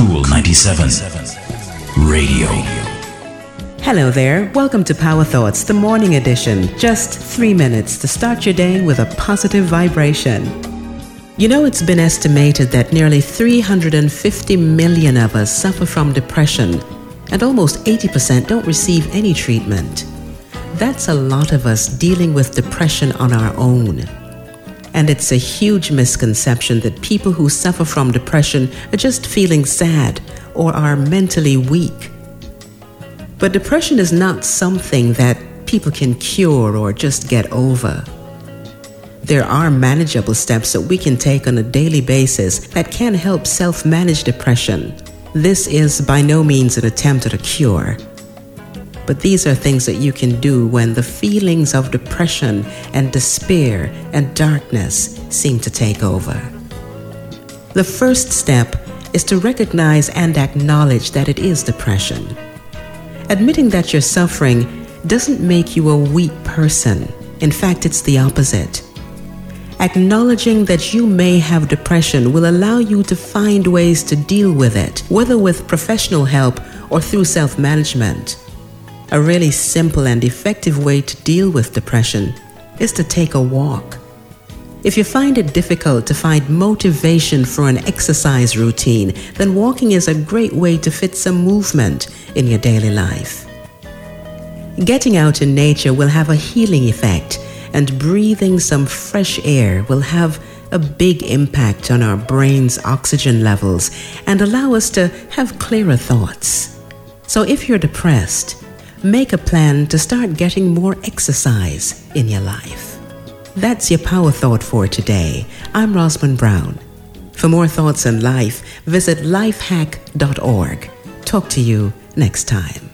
Kool 97 Radio. Hello there. Welcome to Power Thoughts, the morning edition. Just three minutes to start your day with a positive vibration. You know, it's been estimated that nearly 350 million of us suffer from depression, and almost 80% don't receive any treatment. That's a lot of us dealing with depression on our own. And it's a huge misconception that people who suffer from depression are just feeling sad or are mentally weak. But depression is not something that people can cure or just get over. There are manageable steps that we can take on a daily basis that can help self manage depression. This is by no means an attempt at a cure. But these are things that you can do when the feelings of depression and despair and darkness seem to take over. The first step is to recognize and acknowledge that it is depression. Admitting that you're suffering doesn't make you a weak person. In fact, it's the opposite. Acknowledging that you may have depression will allow you to find ways to deal with it, whether with professional help or through self management. A really simple and effective way to deal with depression is to take a walk. If you find it difficult to find motivation for an exercise routine, then walking is a great way to fit some movement in your daily life. Getting out in nature will have a healing effect, and breathing some fresh air will have a big impact on our brain's oxygen levels and allow us to have clearer thoughts. So if you're depressed, make a plan to start getting more exercise in your life. That's your power thought for today. I'm Rosman Brown. For more thoughts on life, visit lifehack.org. Talk to you next time.